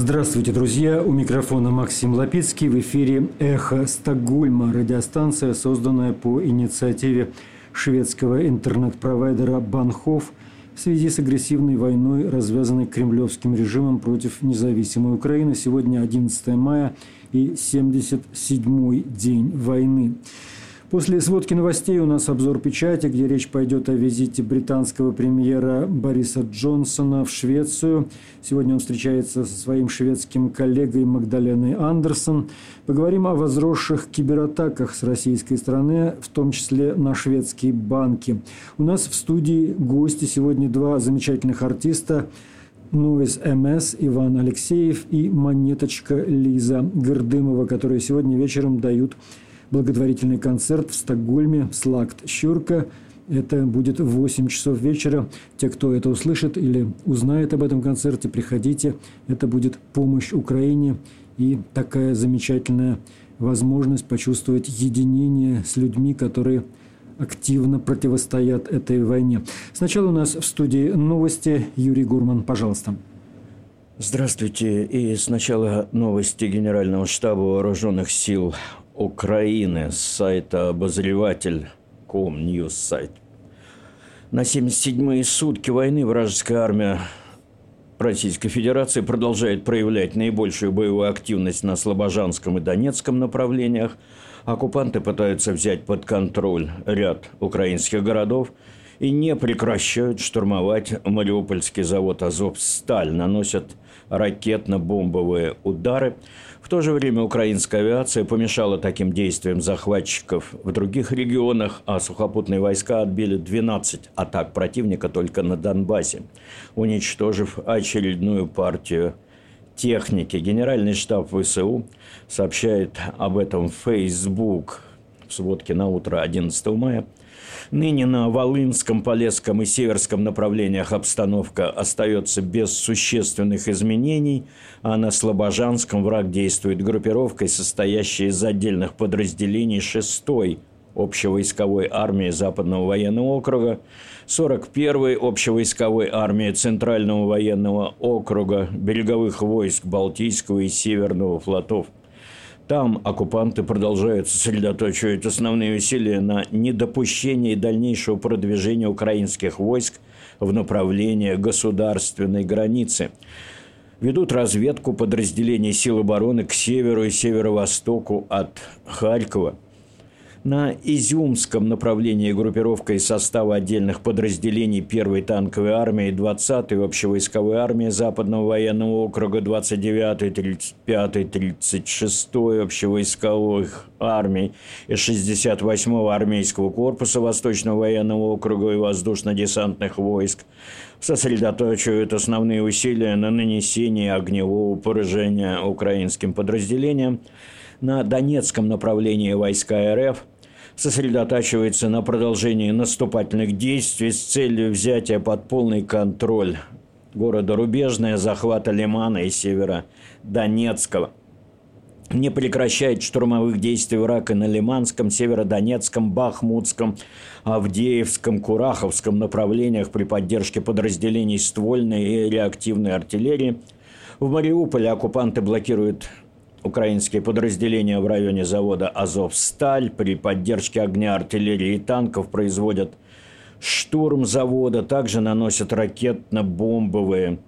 Здравствуйте, друзья! У микрофона Максим Лапицкий. В эфире «Эхо Стокгольма» – радиостанция, созданная по инициативе шведского интернет-провайдера «Банхоф» в связи с агрессивной войной, развязанной кремлевским режимом против независимой Украины. Сегодня 11 мая и 77-й день войны. После сводки новостей у нас обзор печати, где речь пойдет о визите британского премьера Бориса Джонсона в Швецию. Сегодня он встречается со своим шведским коллегой Магдаленой Андерсон. Поговорим о возросших кибератаках с российской стороны, в том числе на шведские банки. У нас в студии гости сегодня два замечательных артиста – Новис МС Иван Алексеев и Монеточка Лиза Гордымова, которые сегодня вечером дают благотворительный концерт в Стокгольме «Слакт Щурка». Это будет в 8 часов вечера. Те, кто это услышит или узнает об этом концерте, приходите. Это будет помощь Украине и такая замечательная возможность почувствовать единение с людьми, которые активно противостоят этой войне. Сначала у нас в студии новости. Юрий Гурман, пожалуйста. Здравствуйте. И сначала новости Генерального штаба Вооруженных сил Украины с сайта обозреватель.ком News сайт. На 77-е сутки войны вражеская армия Российской Федерации продолжает проявлять наибольшую боевую активность на Слобожанском и Донецком направлениях. Оккупанты пытаются взять под контроль ряд украинских городов и не прекращают штурмовать Мариупольский завод «Азовсталь», наносят ракетно-бомбовые удары – в то же время украинская авиация помешала таким действиям захватчиков в других регионах, а сухопутные войска отбили 12 атак противника только на Донбассе, уничтожив очередную партию техники. Генеральный штаб ВСУ сообщает об этом в Facebook. В сводке на утро 11 мая – Ныне на Волынском, Полесском и Северском направлениях обстановка остается без существенных изменений, а на Слобожанском враг действует группировкой, состоящей из отдельных подразделений 6-й общевойсковой армии Западного военного округа, 41-й общевойсковой армии Центрального военного округа, береговых войск Балтийского и Северного флотов – там оккупанты продолжают сосредоточивать основные усилия на недопущении дальнейшего продвижения украинских войск в направлении государственной границы. Ведут разведку подразделений сил обороны к северу и северо-востоку от Харькова – на Изюмском направлении группировка из состава отдельных подразделений 1-й танковой армии, 20-й общевойсковой армии Западного военного округа, 29-й, 35-й, 36-й общевойсковых армий и 68-го армейского корпуса Восточного военного округа и воздушно-десантных войск. Сосредоточивают основные усилия на нанесении огневого поражения украинским подразделениям, на Донецком направлении войска РФ – сосредотачивается на продолжении наступательных действий с целью взятия под полный контроль города Рубежное, захвата Лимана и севера Донецкого. Не прекращает штурмовых действий врага на Лиманском, Северодонецком, Бахмутском, Авдеевском, Кураховском направлениях при поддержке подразделений ствольной и реактивной артиллерии. В Мариуполе оккупанты блокируют Украинские подразделения в районе завода «Азовсталь» при поддержке огня артиллерии и танков производят штурм завода, также наносят ракетно-бомбовые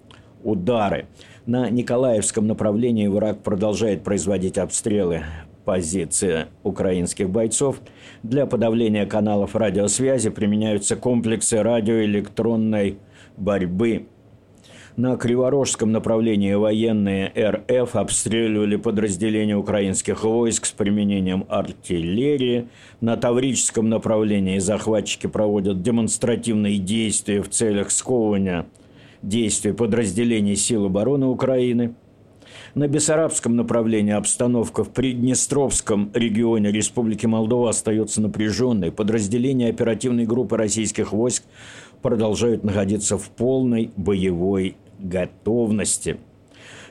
удары. На Николаевском направлении враг продолжает производить обстрелы позиции украинских бойцов. Для подавления каналов радиосвязи применяются комплексы радиоэлектронной борьбы – на Криворожском направлении военные РФ обстреливали подразделения украинских войск с применением артиллерии. На Таврическом направлении захватчики проводят демонстративные действия в целях сковывания действий подразделений сил обороны Украины. На Бессарабском направлении обстановка в Приднестровском регионе Республики Молдова остается напряженной. Подразделения оперативной группы российских войск продолжают находиться в полной боевой готовности.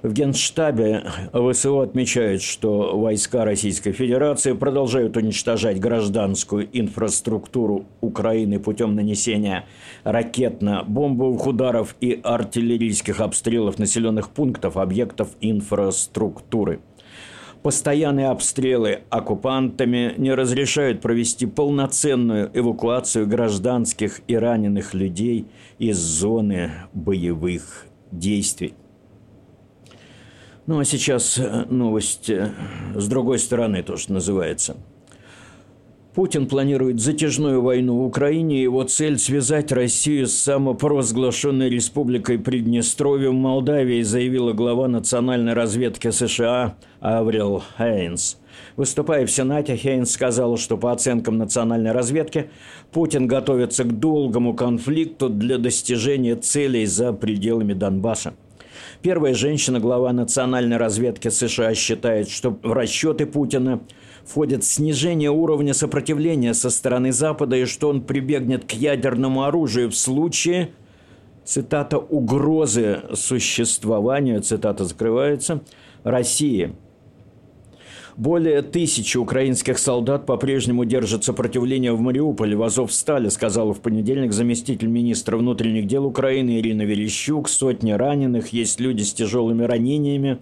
В Генштабе ВСУ отмечают, что войска Российской Федерации продолжают уничтожать гражданскую инфраструктуру Украины путем нанесения ракетно-бомбовых ударов и артиллерийских обстрелов населенных пунктов, объектов инфраструктуры. Постоянные обстрелы оккупантами не разрешают провести полноценную эвакуацию гражданских и раненых людей из зоны боевых действий. Ну а сейчас э, новость э, с другой стороны тоже называется. Путин планирует затяжную войну в Украине. Его цель – связать Россию с самопровозглашенной республикой Приднестровье в Молдавии, заявила глава национальной разведки США Аврил Хейнс. Выступая в Сенате, Хейнс сказал, что по оценкам национальной разведки Путин готовится к долгому конфликту для достижения целей за пределами Донбасса. Первая женщина-глава национальной разведки США считает, что в расчеты Путина входит снижение уровня сопротивления со стороны Запада и что он прибегнет к ядерному оружию в случае, цитата, угрозы существованию, цитата закрывается, России – более тысячи украинских солдат по-прежнему держат сопротивление в Мариуполе, в Азовстале, сказала в понедельник заместитель министра внутренних дел Украины Ирина Верещук. Сотни раненых, есть люди с тяжелыми ранениями,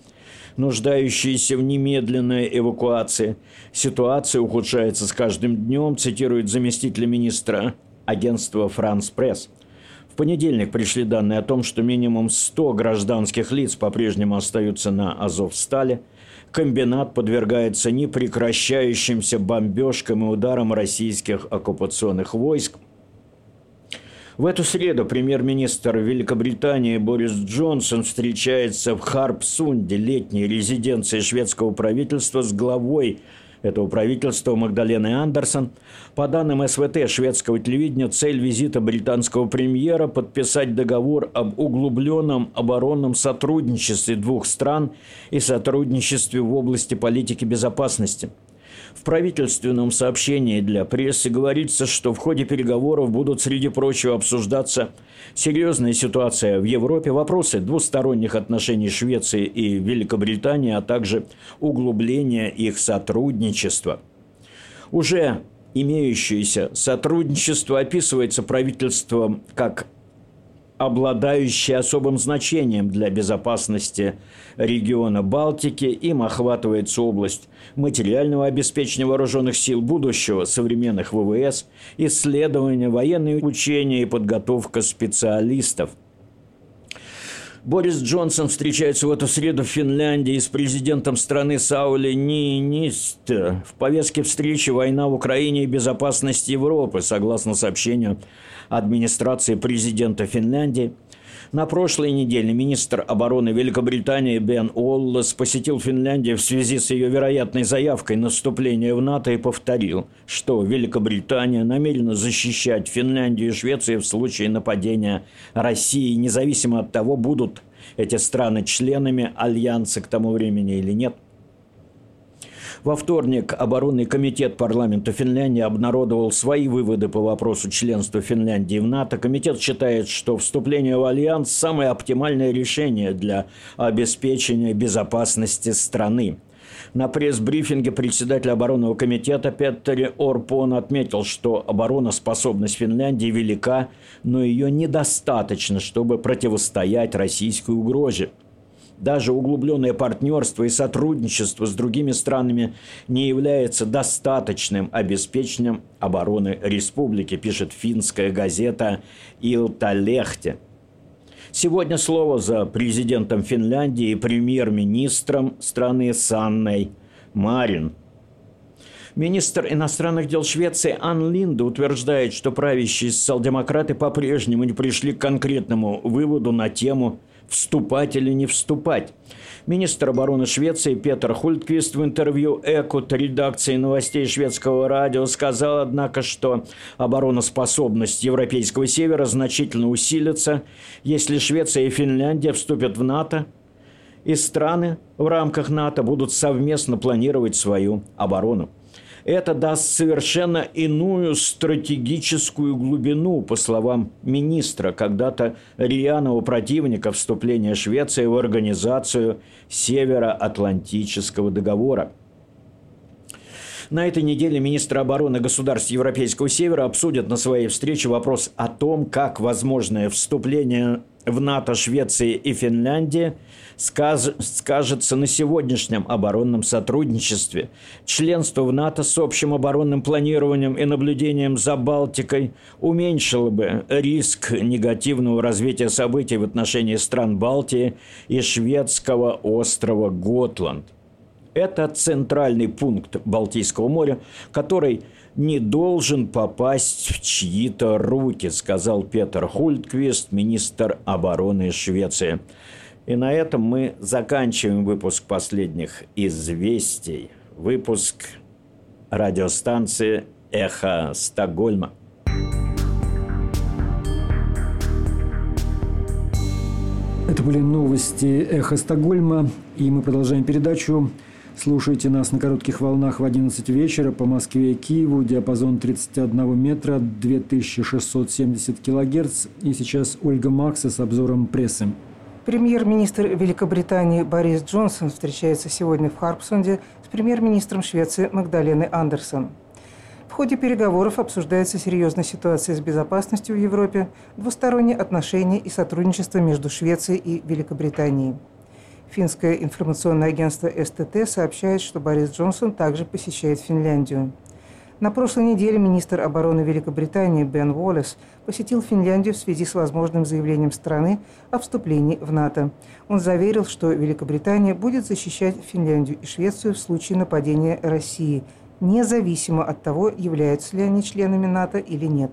нуждающиеся в немедленной эвакуации. Ситуация ухудшается с каждым днем, цитирует заместитель министра агентства «Франс Пресс». В понедельник пришли данные о том, что минимум 100 гражданских лиц по-прежнему остаются на Азовстале – комбинат подвергается непрекращающимся бомбежкам и ударам российских оккупационных войск. В эту среду премьер-министр Великобритании Борис Джонсон встречается в Харпсунде, летней резиденции шведского правительства, с главой этого правительства Магдалены Андерсон. По данным СВТ шведского телевидения, цель визита британского премьера – подписать договор об углубленном оборонном сотрудничестве двух стран и сотрудничестве в области политики безопасности – в правительственном сообщении для прессы говорится, что в ходе переговоров будут, среди прочего, обсуждаться серьезная ситуация в Европе, вопросы двусторонних отношений Швеции и Великобритании, а также углубление их сотрудничества. Уже имеющееся сотрудничество описывается правительством как обладающие особым значением для безопасности региона Балтики. Им охватывается область материального обеспечения вооруженных сил будущего, современных ВВС, исследования, военные учения и подготовка специалистов – Борис Джонсон встречается в эту среду в Финляндии с президентом страны Саули Ниинисте. В повестке встречи «Война в Украине и безопасность Европы», согласно сообщению администрации президента Финляндии. На прошлой неделе министр обороны Великобритании Бен Уоллес посетил Финляндию в связи с ее вероятной заявкой на вступление в НАТО и повторил, что Великобритания намерена защищать Финляндию и Швецию в случае нападения России, независимо от того, будут эти страны членами Альянса к тому времени или нет – во вторник оборонный комитет парламента Финляндии обнародовал свои выводы по вопросу членства Финляндии в НАТО. Комитет считает, что вступление в Альянс – самое оптимальное решение для обеспечения безопасности страны. На пресс-брифинге председатель оборонного комитета Петтери Орпон отметил, что обороноспособность Финляндии велика, но ее недостаточно, чтобы противостоять российской угрозе. Даже углубленное партнерство и сотрудничество с другими странами не является достаточным обеспечением обороны республики, пишет финская газета «Илталехте». Сегодня слово за президентом Финляндии и премьер-министром страны Санной Марин. Министр иностранных дел Швеции Ан Линда утверждает, что правящие социал-демократы по-прежнему не пришли к конкретному выводу на тему вступать или не вступать. Министр обороны Швеции Петр Хультквист в интервью «Экут» редакции новостей шведского радио сказал, однако, что обороноспособность Европейского Севера значительно усилится, если Швеция и Финляндия вступят в НАТО, и страны в рамках НАТО будут совместно планировать свою оборону. Это даст совершенно иную стратегическую глубину, по словам министра, когда-то рьяного противника вступления Швеции в организацию Североатлантического договора. На этой неделе министры обороны государств Европейского Севера обсудят на своей встрече вопрос о том, как возможное вступление в НАТО Швеции и Финляндии сказ скажется на сегодняшнем оборонном сотрудничестве. Членство в НАТО с общим оборонным планированием и наблюдением за Балтикой уменьшило бы риск негативного развития событий в отношении стран Балтии и шведского острова Готланд. Это центральный пункт Балтийского моря, который не должен попасть в чьи-то руки, сказал Петр Хультквист, министр обороны Швеции. И на этом мы заканчиваем выпуск последних известий. Выпуск радиостанции «Эхо Стокгольма». Это были новости «Эхо Стокгольма», и мы продолжаем передачу. Слушайте нас на коротких волнах в 11 вечера по Москве и Киеву, диапазон 31 метра, 2670 килогерц. И сейчас Ольга Макса с обзором прессы. Премьер-министр Великобритании Борис Джонсон встречается сегодня в Харпсунде с премьер-министром Швеции Магдаленой Андерсон. В ходе переговоров обсуждается серьезная ситуация с безопасностью в Европе, двусторонние отношения и сотрудничество между Швецией и Великобританией. Финское информационное агентство СТТ сообщает, что Борис Джонсон также посещает Финляндию. На прошлой неделе министр обороны Великобритании Бен Уоллес посетил Финляндию в связи с возможным заявлением страны о вступлении в НАТО. Он заверил, что Великобритания будет защищать Финляндию и Швецию в случае нападения России, независимо от того, являются ли они членами НАТО или нет.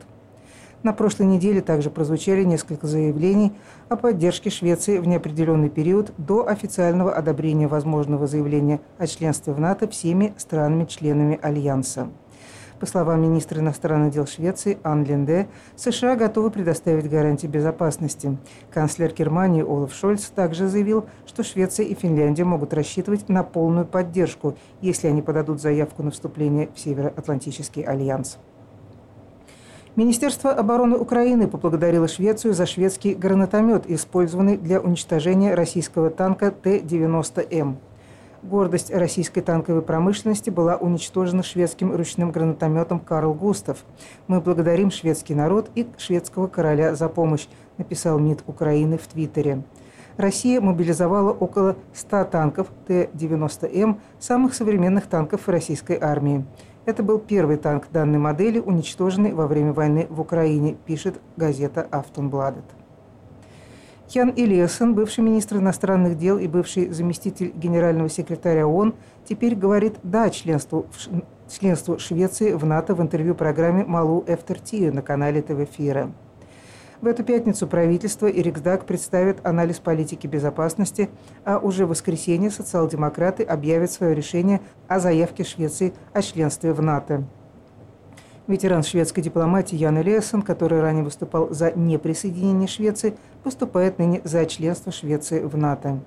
На прошлой неделе также прозвучали несколько заявлений о поддержке Швеции в неопределенный период до официального одобрения возможного заявления о членстве в НАТО всеми странами-членами Альянса. По словам министра иностранных дел Швеции Ан Линде, США готовы предоставить гарантии безопасности. Канцлер Германии Олаф Шольц также заявил, что Швеция и Финляндия могут рассчитывать на полную поддержку, если они подадут заявку на вступление в Североатлантический альянс. Министерство обороны Украины поблагодарило Швецию за шведский гранатомет, использованный для уничтожения российского танка Т-90М. Гордость российской танковой промышленности была уничтожена шведским ручным гранатометом «Карл Густав». «Мы благодарим шведский народ и шведского короля за помощь», написал МИД Украины в Твиттере. Россия мобилизовала около 100 танков Т-90М, самых современных танков российской армии. Это был первый танк данной модели, уничтоженный во время войны в Украине, пишет газета «Автонбладет». Ян Илиасон, бывший министр иностранных дел и бывший заместитель генерального секретаря ООН, теперь говорит «да» членству, членству Швеции в НАТО в интервью программе «Малу Эфтертию» на канале ТВ-Фира. В эту пятницу правительство и Риксдаг представят анализ политики безопасности, а уже в воскресенье социал-демократы объявят свое решение о заявке Швеции о членстве в НАТО. Ветеран шведской дипломатии Ян Элиассон, который ранее выступал за неприсоединение Швеции, выступает ныне за членство Швеции в НАТО.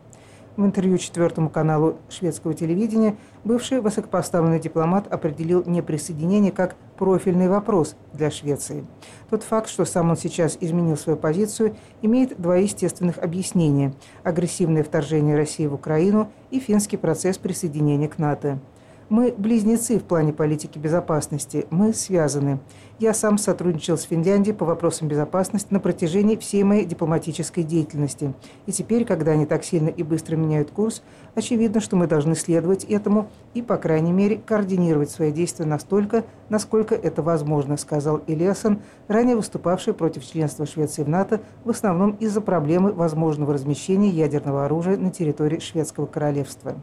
В интервью четвертому каналу шведского телевидения бывший высокопоставленный дипломат определил неприсоединение как профильный вопрос для Швеции. Тот факт, что сам он сейчас изменил свою позицию, имеет два естественных объяснения – агрессивное вторжение России в Украину и финский процесс присоединения к НАТО. Мы близнецы в плане политики безопасности, мы связаны. Я сам сотрудничал с Финляндией по вопросам безопасности на протяжении всей моей дипломатической деятельности. И теперь, когда они так сильно и быстро меняют курс, очевидно, что мы должны следовать этому и, по крайней мере, координировать свои действия настолько, насколько это возможно, сказал Элиасон, ранее выступавший против членства Швеции в НАТО, в основном из-за проблемы возможного размещения ядерного оружия на территории Шведского королевства.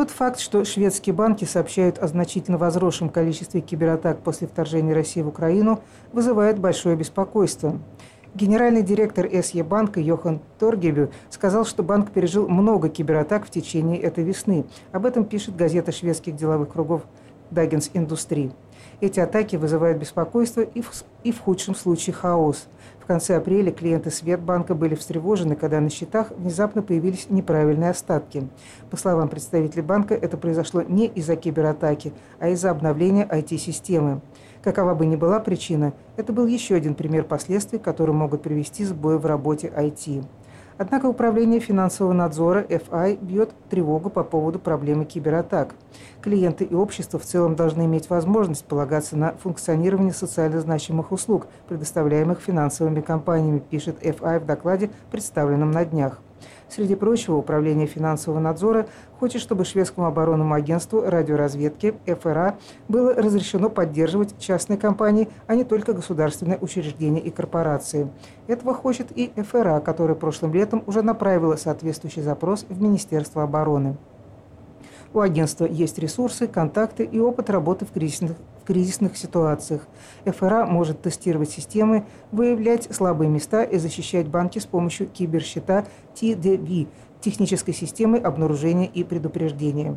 Тот факт, что шведские банки сообщают о значительно возросшем количестве кибератак после вторжения России в Украину, вызывает большое беспокойство. Генеральный директор СЕ банка Йохан Торгебю сказал, что банк пережил много кибератак в течение этой весны. Об этом пишет газета шведских деловых кругов «Даггинс Индустрии». Эти атаки вызывают беспокойство и в, и в худшем случае хаос. Конце апреля клиенты Светбанка были встревожены, когда на счетах внезапно появились неправильные остатки. По словам представителей банка, это произошло не из-за кибератаки, а из-за обновления IT-системы. Какова бы ни была причина, это был еще один пример последствий, которые могут привести к сбою в работе IT. Однако Управление финансового надзора FI бьет тревогу по поводу проблемы кибератак. Клиенты и общество в целом должны иметь возможность полагаться на функционирование социально значимых услуг, предоставляемых финансовыми компаниями, пишет FI в докладе, представленном на днях. Среди прочего, Управление финансового надзора хочет, чтобы шведскому оборонному агентству радиоразведки ФРА было разрешено поддерживать частные компании, а не только государственные учреждения и корпорации. Этого хочет и ФРА, которая прошлым летом уже направила соответствующий запрос в Министерство обороны. У агентства есть ресурсы, контакты и опыт работы в кризисных, в кризисных ситуациях. ФРА может тестировать системы, выявлять слабые места и защищать банки с помощью киберщита TDV – технической системы обнаружения и предупреждения.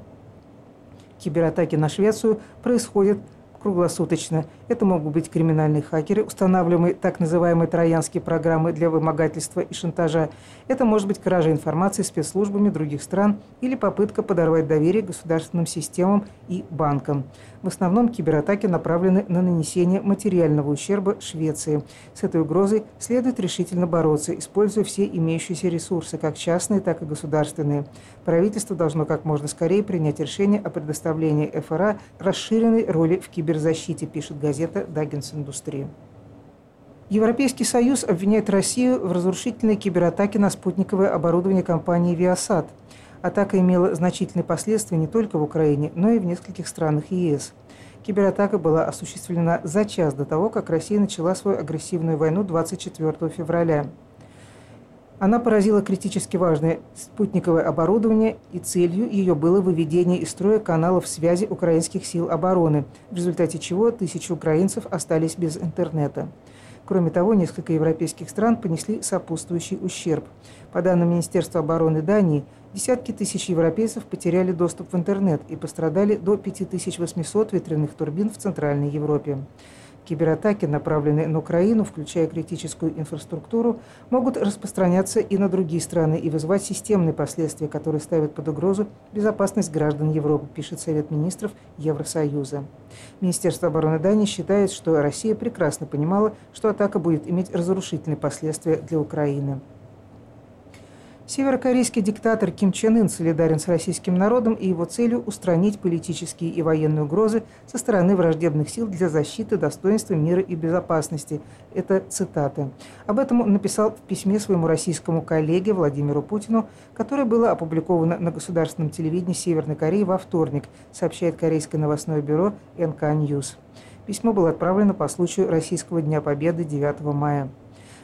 Кибератаки на Швецию происходят круглосуточно. Это могут быть криминальные хакеры, устанавливаемые так называемые троянские программы для вымогательства и шантажа. Это может быть кража информации спецслужбами других стран или попытка подорвать доверие государственным системам и банкам. В основном кибератаки направлены на нанесение материального ущерба Швеции. С этой угрозой следует решительно бороться, используя все имеющиеся ресурсы, как частные, так и государственные. Правительство должно как можно скорее принять решение о предоставлении ФРА расширенной роли в киберзащите, пишет газета «Даггинс Индустрия». Европейский Союз обвиняет Россию в разрушительной кибератаке на спутниковое оборудование компании «Виасат». Атака имела значительные последствия не только в Украине, но и в нескольких странах ЕС. Кибератака была осуществлена за час до того, как Россия начала свою агрессивную войну 24 февраля. Она поразила критически важное спутниковое оборудование, и целью ее было выведение из строя каналов связи украинских сил обороны, в результате чего тысячи украинцев остались без интернета. Кроме того, несколько европейских стран понесли сопутствующий ущерб. По данным Министерства обороны Дании, десятки тысяч европейцев потеряли доступ в интернет и пострадали до 5800 ветряных турбин в Центральной Европе. Кибератаки, направленные на Украину, включая критическую инфраструктуру, могут распространяться и на другие страны и вызывать системные последствия, которые ставят под угрозу безопасность граждан Европы, пишет Совет министров Евросоюза. Министерство обороны Дании считает, что Россия прекрасно понимала, что атака будет иметь разрушительные последствия для Украины. Северокорейский диктатор Ким Чен Ын солидарен с российским народом и его целью устранить политические и военные угрозы со стороны враждебных сил для защиты достоинства мира и безопасности. Это цитаты. Об этом он написал в письме своему российскому коллеге Владимиру Путину, которое было опубликовано на государственном телевидении Северной Кореи во вторник, сообщает корейское новостное бюро NK News. Письмо было отправлено по случаю Российского Дня Победы 9 мая.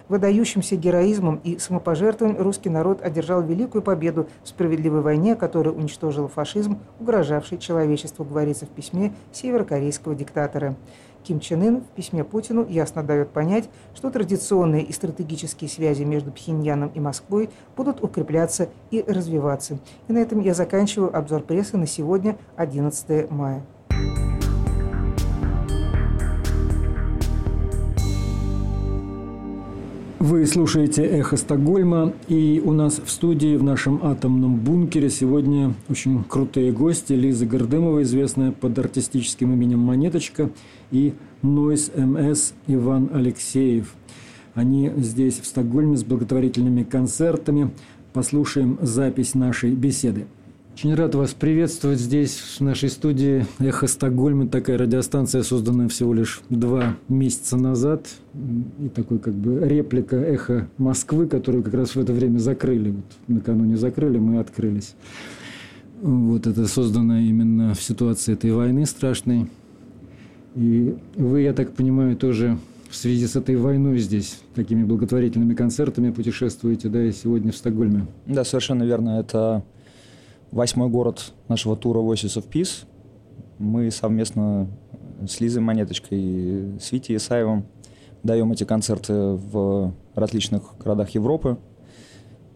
Выдающимся героизмом и самопожертвованием русский народ одержал великую победу в справедливой войне, которая уничтожила фашизм, угрожавший человечеству, говорится в письме северокорейского диктатора. Ким Чен Ын в письме Путину ясно дает понять, что традиционные и стратегические связи между Пхеньяном и Москвой будут укрепляться и развиваться. И на этом я заканчиваю обзор прессы на сегодня, 11 мая. Вы слушаете «Эхо Стокгольма», и у нас в студии в нашем атомном бункере сегодня очень крутые гости. Лиза Гордымова, известная под артистическим именем «Монеточка», и Нойс МС Иван Алексеев. Они здесь, в Стокгольме, с благотворительными концертами. Послушаем запись нашей беседы. Очень рад вас приветствовать здесь, в нашей студии «Эхо Стокгольма». Такая радиостанция, созданная всего лишь два месяца назад. И такой как бы реплика «Эхо Москвы», которую как раз в это время закрыли. Вот накануне закрыли, мы открылись. Вот это создано именно в ситуации этой войны страшной. И вы, я так понимаю, тоже в связи с этой войной здесь такими благотворительными концертами путешествуете, да, и сегодня в Стокгольме. Да, совершенно верно. Это восьмой город нашего тура Voices of Peace. Мы совместно с Лизой Монеточкой и с Витей Исаевым даем эти концерты в различных городах Европы.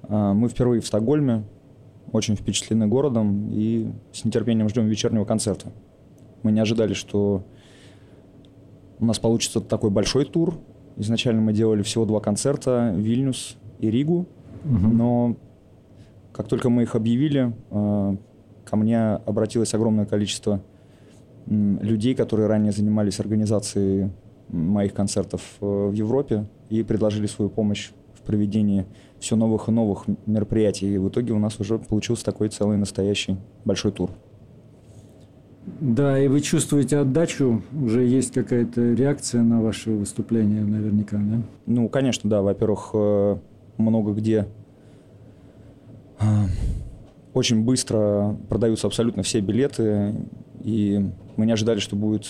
А, мы впервые в Стокгольме, очень впечатлены городом и с нетерпением ждем вечернего концерта. Мы не ожидали, что у нас получится такой большой тур. Изначально мы делали всего два концерта, Вильнюс и Ригу. Угу. Но как только мы их объявили, э, ко мне обратилось огромное количество людей, которые ранее занимались организацией моих концертов э, в Европе и предложили свою помощь в проведении все новых и новых мероприятий. И в итоге у нас уже получился такой целый настоящий большой тур. Да, и вы чувствуете отдачу, уже есть какая-то реакция на ваше выступление наверняка, да? Ну, конечно, да. Во-первых, э, много где очень быстро продаются абсолютно все билеты, и мы не ожидали, что будет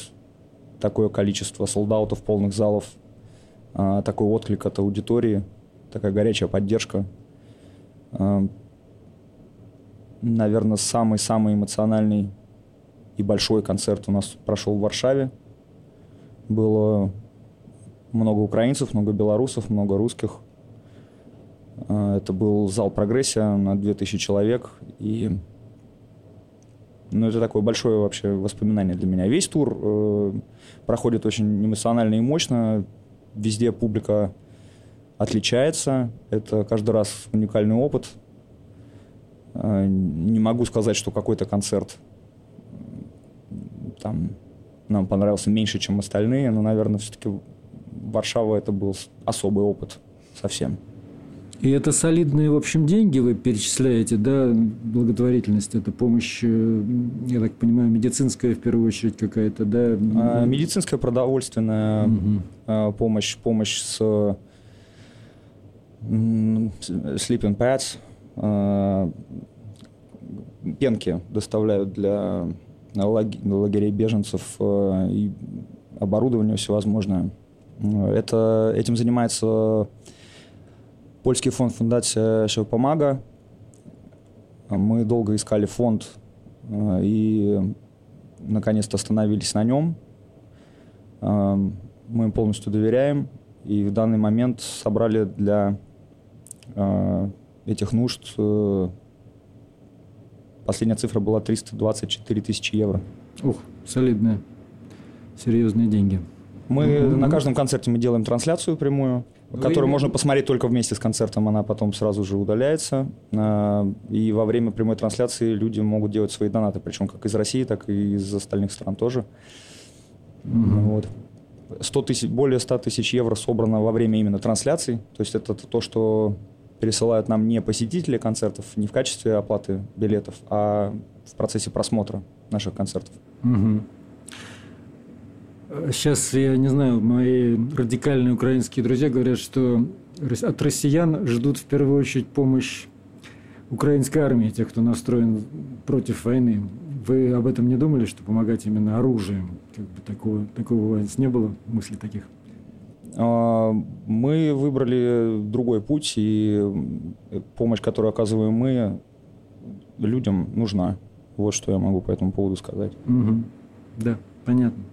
такое количество солдатов, полных залов, э, такой отклик от аудитории, такая горячая поддержка. Наверное, самый-самый эмоциональный и большой концерт у нас прошел в Варшаве. Было много украинцев, много белорусов, много русских. А, это был зал «Прогрессия» на 2000 человек. И ну, это такое большое вообще воспоминание для меня. Весь тур э, проходит очень эмоционально и мощно. Везде публика отличается. Это каждый раз уникальный опыт. Э, не могу сказать, что какой-то концерт там нам понравился меньше, чем остальные, но, наверное, все-таки Варшава это был особый опыт совсем. И это солидные, в общем, деньги вы перечисляете, да, благотворительность, это помощь, э, я так понимаю, медицинская в первую очередь какая-то, да? А, медицинская, продовольственная угу. помощь, помощь с sleeping pads, а, пенки доставляют для лагерей беженцев и оборудование всевозможное. Это, этим занимается польский фонд Фундация Шевпомага. Мы долго искали фонд э, и наконец-то остановились на нем. Э, мы им полностью доверяем и в данный момент собрали для этих нужд Последняя цифра была 324 тысячи евро. Ух, солидные, серьезные деньги. Мы mm-hmm. на каждом концерте мы делаем трансляцию прямую, Вы... которую можно посмотреть только вместе с концертом, она потом сразу же удаляется. А, и во время прямой трансляции люди могут делать свои донаты, причем как из России, так и из остальных стран тоже. Mm-hmm. Вот. 100 тысяч, более 100 тысяч евро собрано во время именно трансляций. То есть это то, что пересылают нам не посетители концертов, не в качестве оплаты билетов, а в процессе просмотра наших концертов. Угу. Сейчас, я не знаю, мои радикальные украинские друзья говорят, что от россиян ждут в первую очередь помощь украинской армии, тех, кто настроен против войны. Вы об этом не думали, что помогать именно оружием? Как бы такого, такого у вас не было мыслей таких? А, мы выбрали другой путь, и помощь, которую оказываем мы, людям нужна. Вот что я могу по этому поводу сказать. Угу. Да, понятно.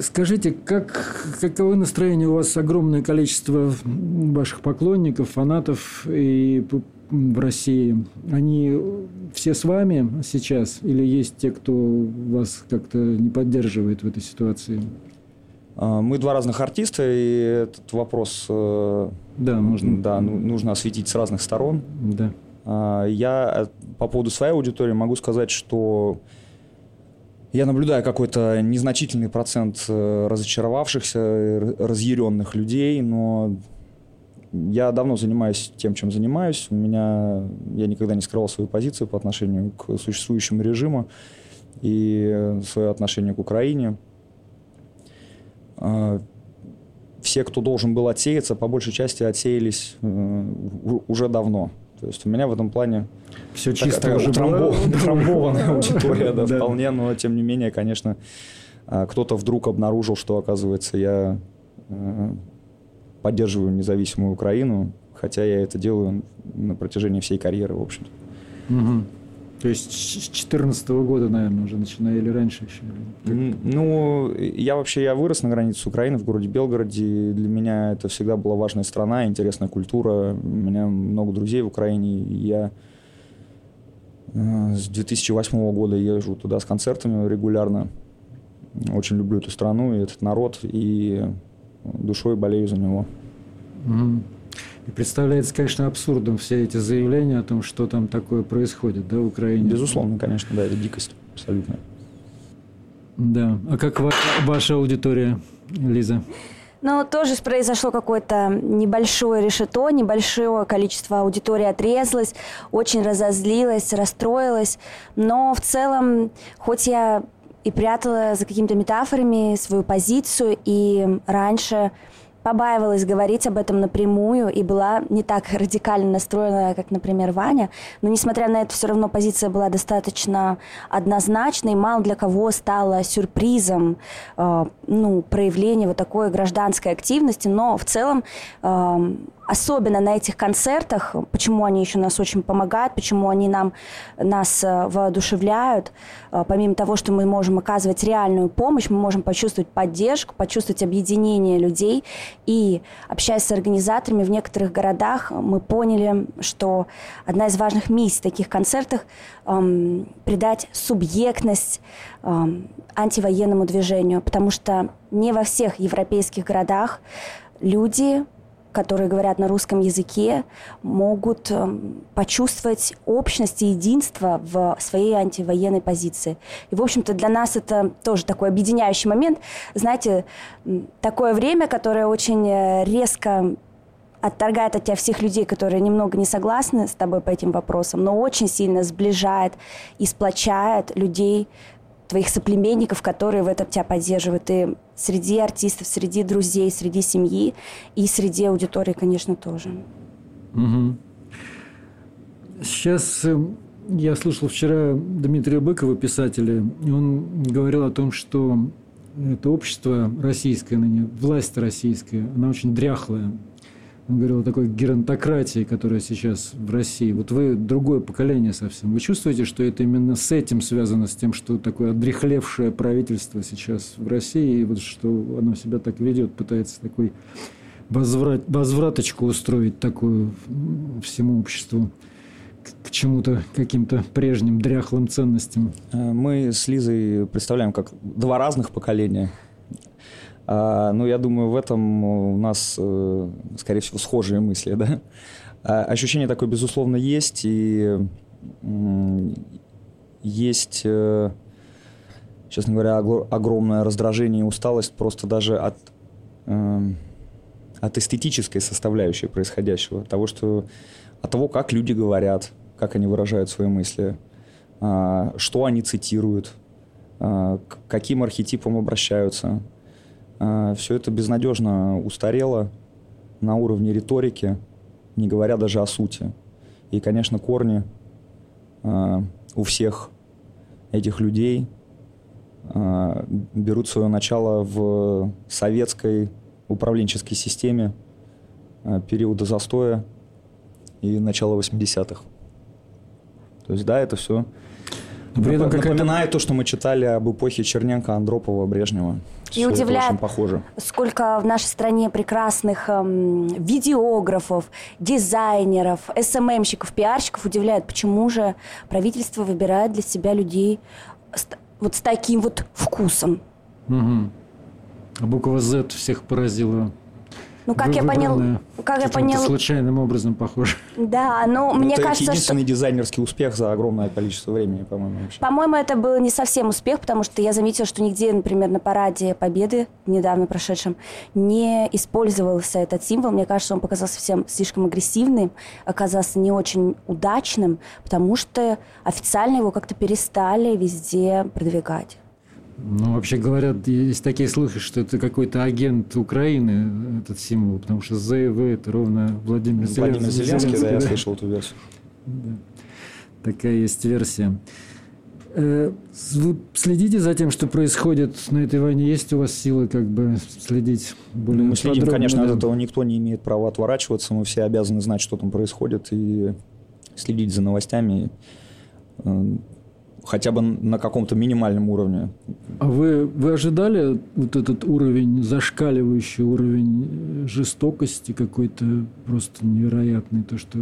Скажите, как, каковы настроения у вас огромное количество ваших поклонников, фанатов и в России? Они все с вами сейчас или есть те, кто вас как-то не поддерживает в этой ситуации? А, мы два разных артиста, и этот вопрос э, да, нужно, да, ну, нужно осветить с разных сторон. Да. А, я э, по поводу своей аудитории могу сказать, что я наблюдаю какой-то незначительный процент э, разочаровавшихся, разъяренных людей, но я давно занимаюсь тем, чем занимаюсь. У меня я никогда не скрывал свою позицию по отношению к существующему режиму и свое отношение к Украине. А, все, кто должен был отсеяться, по большей части отсеялись э, уже давно. То есть у меня в этом плане все чисто такая, уже утрамбованная аудитория, да, вполне, но тем не менее, конечно, а, кто-то вдруг обнаружил, что, оказывается, я э, поддерживаю независимую Украину, хотя я это делаю на протяжении всей карьеры, в общем-то. Угу. То есть с 2014 года, наверное, уже начиная или раньше еще? Ну, я вообще я вырос на границе с Украиной в городе Белгороде. Для меня это всегда была важная страна, интересная культура. У меня много друзей в Украине. Я э, с 2008 года езжу туда с концертами регулярно. очень люблю эту страну и этот народ, и душой болею за него. Угу. И представляется, конечно, абсурдом все эти заявления о том, что там такое происходит, да, в Украине. Безусловно, конечно, да, это дикость абсолютно. Да. А как ваша, ваша аудитория, Лиза? Ну, тоже произошло какое-то небольшое решето, небольшое количество аудитории отрезалось, очень разозлилась, расстроилась. Но в целом, хоть я и прятала за какими-то метафорами свою позицию, и раньше побаивалась говорить об этом напрямую и была не так радикально настроена, как, например, Ваня. Но, несмотря на это, все равно позиция была достаточно однозначной. Мало для кого стало сюрпризом э, ну, проявление вот такой гражданской активности. Но в целом э, особенно на этих концертах, почему они еще нас очень помогают, почему они нам, нас э, воодушевляют, э, помимо того, что мы можем оказывать реальную помощь, мы можем почувствовать поддержку, почувствовать объединение людей. И общаясь с организаторами в некоторых городах, мы поняли, что одна из важных миссий таких концертах эм, придать субъектность эм, антивоенному движению, потому что не во всех европейских городах люди которые говорят на русском языке, могут эм, почувствовать общность и единство в своей антивоенной позиции. И, в общем-то, для нас это тоже такой объединяющий момент. Знаете, такое время, которое очень э, резко отторгает от тебя всех людей, которые немного не согласны с тобой по этим вопросам, но очень сильно сближает и сплочает людей твоих соплеменников, которые в этом тебя поддерживают. И среди артистов, среди друзей, среди семьи и среди аудитории, конечно, тоже. Угу. Сейчас э, я слушал вчера Дмитрия Быкова, писателя, и он говорил о том, что это общество российское ныне, власть российская, она очень дряхлая, он говорил о такой геронтократии, которая сейчас в России. Вот вы другое поколение совсем. Вы чувствуете, что это именно с этим связано, с тем, что такое одрехлевшее правительство сейчас в России, и вот что оно себя так ведет, пытается такой возврат, возвраточку устроить такую всему обществу к чему-то, каким-то прежним дряхлым ценностям? Э, мы с Лизой представляем как два разных поколения – а, ну, я думаю, в этом у нас, э, скорее всего, схожие мысли, да. А, ощущение такое, безусловно, есть, и есть, э, честно говоря, огромное раздражение и усталость просто даже от, эм, от эстетической составляющей происходящего, того, что, от того, как люди говорят, как они выражают свои мысли, а, что они цитируют, к каким архетипам обращаются – а, все это безнадежно устарело на уровне риторики, не говоря даже о сути. И, конечно, корни а, у всех этих людей а, берут свое начало в советской управленческой системе периода застоя и начала 80-х. То есть, да, это все при этом напоминает то, что мы читали об эпохе Черненко, Андропова, Брежнева. И Все удивляет, очень похоже. сколько в нашей стране прекрасных эм, видеографов, дизайнеров, СММщиков, пиарщиков удивляет, почему же правительство выбирает для себя людей с, вот с таким вот вкусом. Угу. А буква Z всех поразила. Ну, как я понял, как я понял, случайным образом похож. Да, но ну, мне это кажется, единственный что... дизайнерский успех за огромное количество времени, по-моему. Вообще. По-моему, это был не совсем успех, потому что я заметила, что нигде, например, на параде Победы недавно прошедшем не использовался этот символ. Мне кажется, он показался всем слишком агрессивным, оказался не очень удачным, потому что официально его как-то перестали везде продвигать. Ну, вообще говорят, есть такие слухи, что это какой-то агент Украины, этот символ, потому что ЗВ это ровно Владимир Зеленский. Владимир Зеленский, Зеленский да, я слышал эту версию. Да. Такая есть версия. Э, вы следите за тем, что происходит на этой войне? Есть у вас силы как бы следить более Мы следим, подробно, конечно, да? от этого никто не имеет права отворачиваться. Мы все обязаны знать, что там происходит, и следить за новостями э, хотя бы на каком-то минимальном уровне. А вы, вы ожидали вот этот уровень, зашкаливающий уровень жестокости какой-то просто невероятный? То, что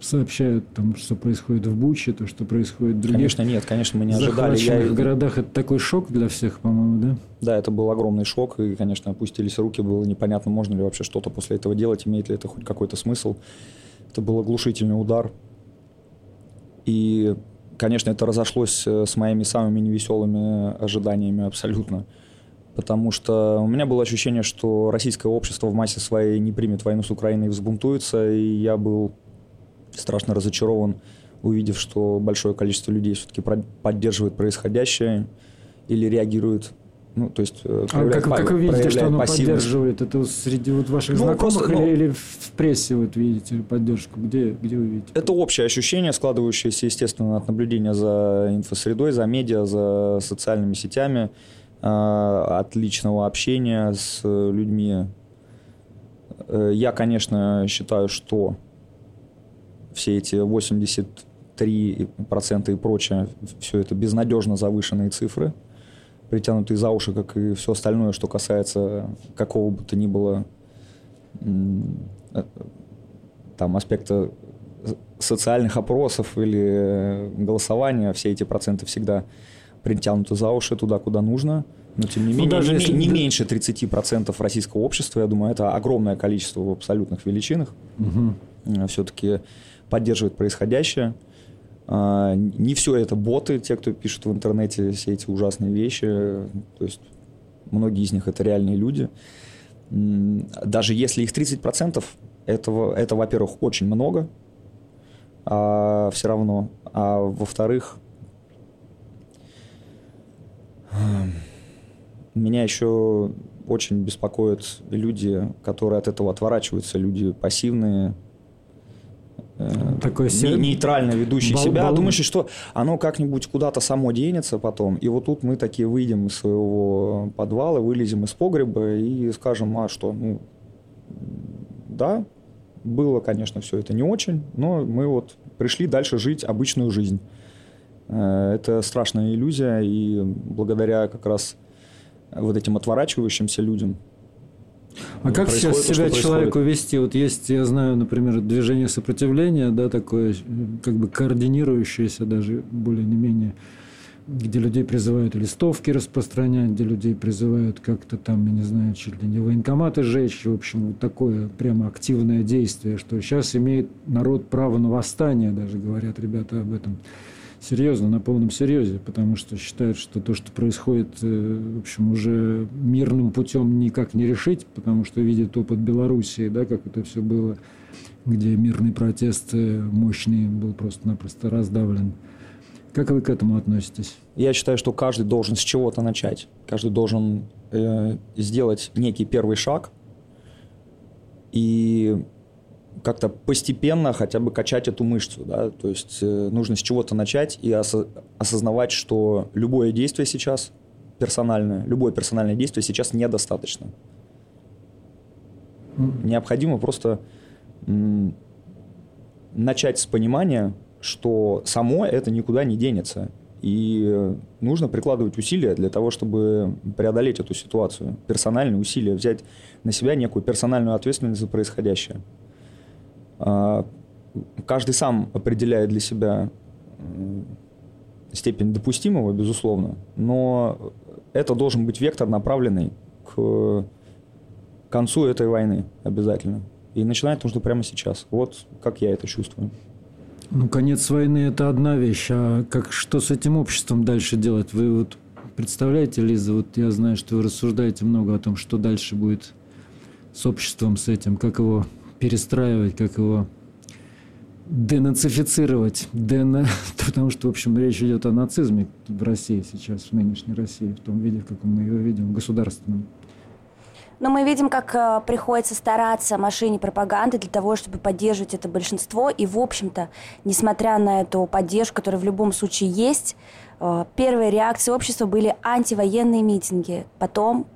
сообщают, там, что происходит в Буче, то, что происходит в других Конечно, нет, конечно, мы не ожидали. Я... в городах. Это такой шок для всех, по-моему, да? Да, это был огромный шок, и, конечно, опустились руки, было непонятно, можно ли вообще что-то после этого делать, имеет ли это хоть какой-то смысл. Это был оглушительный удар. И, конечно, это разошлось э, с моими самыми невеселыми ожиданиями абсолютно. Потому что у меня было ощущение, что российское общество в массе своей не примет войну с Украиной и взбунтуется, и я был страшно разочарован, увидев, что большое количество людей все-таки поддерживает происходящее или реагирует ну, то есть, э, а как, как вы видите, что оно пассивность. поддерживает? Это среди вот ваших ну, знакомых просто, ну, или, в прессе вот видите поддержку? Где, где вы видите? Это общее ощущение, складывающееся, естественно, от наблюдения за инфосредой, за медиа, за социальными сетями, э, от личного общения с людьми. Э, я, конечно, считаю, что все эти 83% и прочее, все это безнадежно завышенные цифры, притянутые за уши, как и все остальное, что касается какого бы то ни было э, там аспекта социальных опросов или голосования, все эти проценты всегда притянуты за уши туда, куда нужно. Но тем не ну, менее, даже не, если... не меньше 30% российского общества, я думаю, это огромное количество в абсолютных величинах. Угу. Все-таки поддерживает происходящее. А, не все это боты, те, кто пишут в интернете все эти ужасные вещи. То есть многие из них это реальные люди. Даже если их 30%, этого, это, во-первых, очень много, а все равно. А во-вторых, меня еще очень беспокоят люди, которые от этого отворачиваются, люди пассивные, такой не, нейтрально ведущий бал, себя, бал... думаешь, что оно как-нибудь куда-то само денется потом. И вот тут мы такие выйдем из своего подвала, вылезем из погреба и скажем, а что, ну, да, было, конечно, все это не очень, но мы вот пришли дальше жить обычную жизнь. Э, это страшная иллюзия, и благодаря как раз вот этим отворачивающимся людям – а как сейчас себя то, человеку вести? Вот есть, я знаю, например, движение сопротивления, да, такое, как бы координирующееся даже более не менее, где людей призывают листовки распространять, где людей призывают как-то там, я не знаю, чуть ли не военкоматы сжечь, в общем, вот такое прямо активное действие, что сейчас имеет народ право на восстание, даже говорят ребята об этом серьезно, на полном серьезе, потому что считают, что то, что происходит, э, в общем, уже мирным путем никак не решить, потому что видят опыт Белоруссии, да, как это все было, где мирный протест э, мощный был просто-напросто раздавлен. Как вы к этому относитесь? Я считаю, что каждый должен с чего-то начать. Каждый должен э, сделать некий первый шаг и как-то постепенно хотя бы качать эту мышцу, да, то есть э, нужно с чего-то начать и осо- осознавать, что любое действие сейчас персональное, любое персональное действие сейчас недостаточно. Необходимо просто м- начать с понимания, что само это никуда не денется. И нужно прикладывать усилия для того, чтобы преодолеть эту ситуацию. Персональные усилия, взять на себя некую персональную ответственность за происходящее. А, каждый сам определяет для себя степень допустимого, безусловно, но это должен быть вектор, направленный к концу этой войны обязательно. И начинать нужно прямо сейчас. Вот как я это чувствую. Ну, конец войны – это одна вещь, а как, что с этим обществом дальше делать? Вы вот представляете, Лиза, вот я знаю, что вы рассуждаете много о том, что дальше будет с обществом, с этим, как его перестраивать, как его денацифицировать, дена... потому что, в общем, речь идет о нацизме в России сейчас, в нынешней России, в том виде, в каком мы ее видим, государственном. Но мы видим, как э, приходится стараться машине пропаганды для того, чтобы поддерживать это большинство. И, в общем-то, несмотря на эту поддержку, которая в любом случае есть, э, первые реакции общества были антивоенные митинги. Потом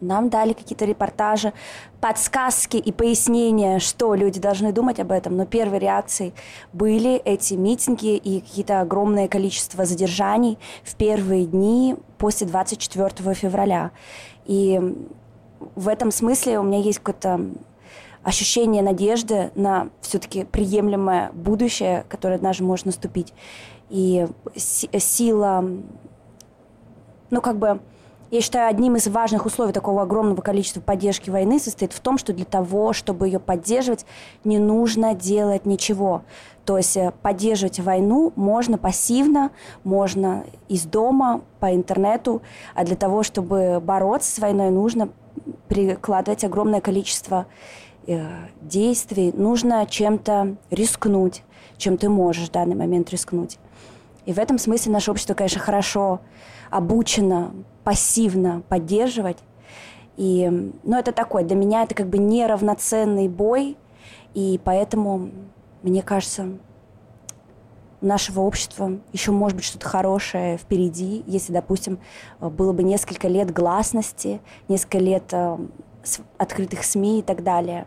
нам дали какие-то репортажи, подсказки и пояснения, что люди должны думать об этом. Но первой реакцией были эти митинги и какие-то огромное количество задержаний в первые дни после 24 февраля. И в этом смысле у меня есть какое-то ощущение надежды на все-таки приемлемое будущее, которое однажды может наступить. И сила, ну как бы, я считаю, одним из важных условий такого огромного количества поддержки войны состоит в том, что для того, чтобы ее поддерживать, не нужно делать ничего. То есть э, поддерживать войну можно пассивно, можно из дома, по интернету, а для того, чтобы бороться с войной, нужно прикладывать огромное количество э, действий, нужно чем-то рискнуть, чем ты можешь в данный момент рискнуть. И в этом смысле наше общество, конечно, хорошо обучено пассивно поддерживать. И, ну, это такой, для меня это как бы неравноценный бой, и поэтому, мне кажется, у нашего общества еще может быть что-то хорошее впереди, если, допустим, было бы несколько лет гласности, несколько лет э, открытых СМИ и так далее.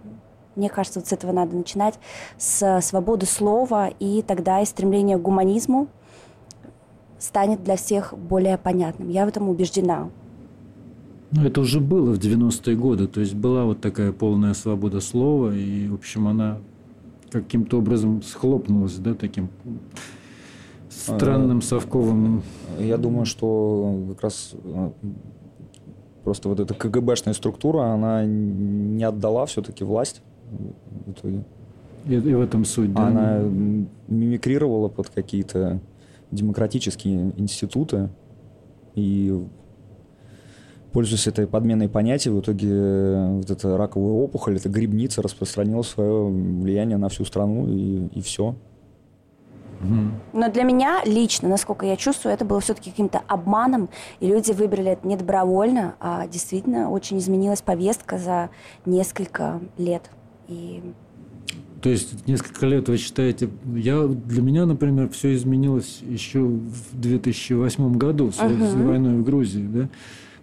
Мне кажется, вот с этого надо начинать, с свободы слова, и тогда и стремление к гуманизму станет для всех более понятным. Я в этом убеждена. Ну, это уже было в 90-е годы, то есть была вот такая полная свобода слова, и, в общем, она каким-то образом схлопнулась, да, таким странным совковым. Я думаю, что как раз э, просто вот эта КГБшная структура, она не отдала все-таки власть в итоге. И, и в этом суть, да? Она мимикрировала под какие-то демократические институты и пользуясь этой подменой понятий, в итоге э, вот эта раковая опухоль, эта грибница распространила свое влияние на всю страну и, и все. Но для меня лично, насколько я чувствую, это было все-таки каким-то обманом, и люди выбрали это не добровольно, а действительно очень изменилась повестка за несколько лет. И то есть несколько лет вы считаете, я, для меня, например, все изменилось еще в 2008 году с, с войной в Грузии, да?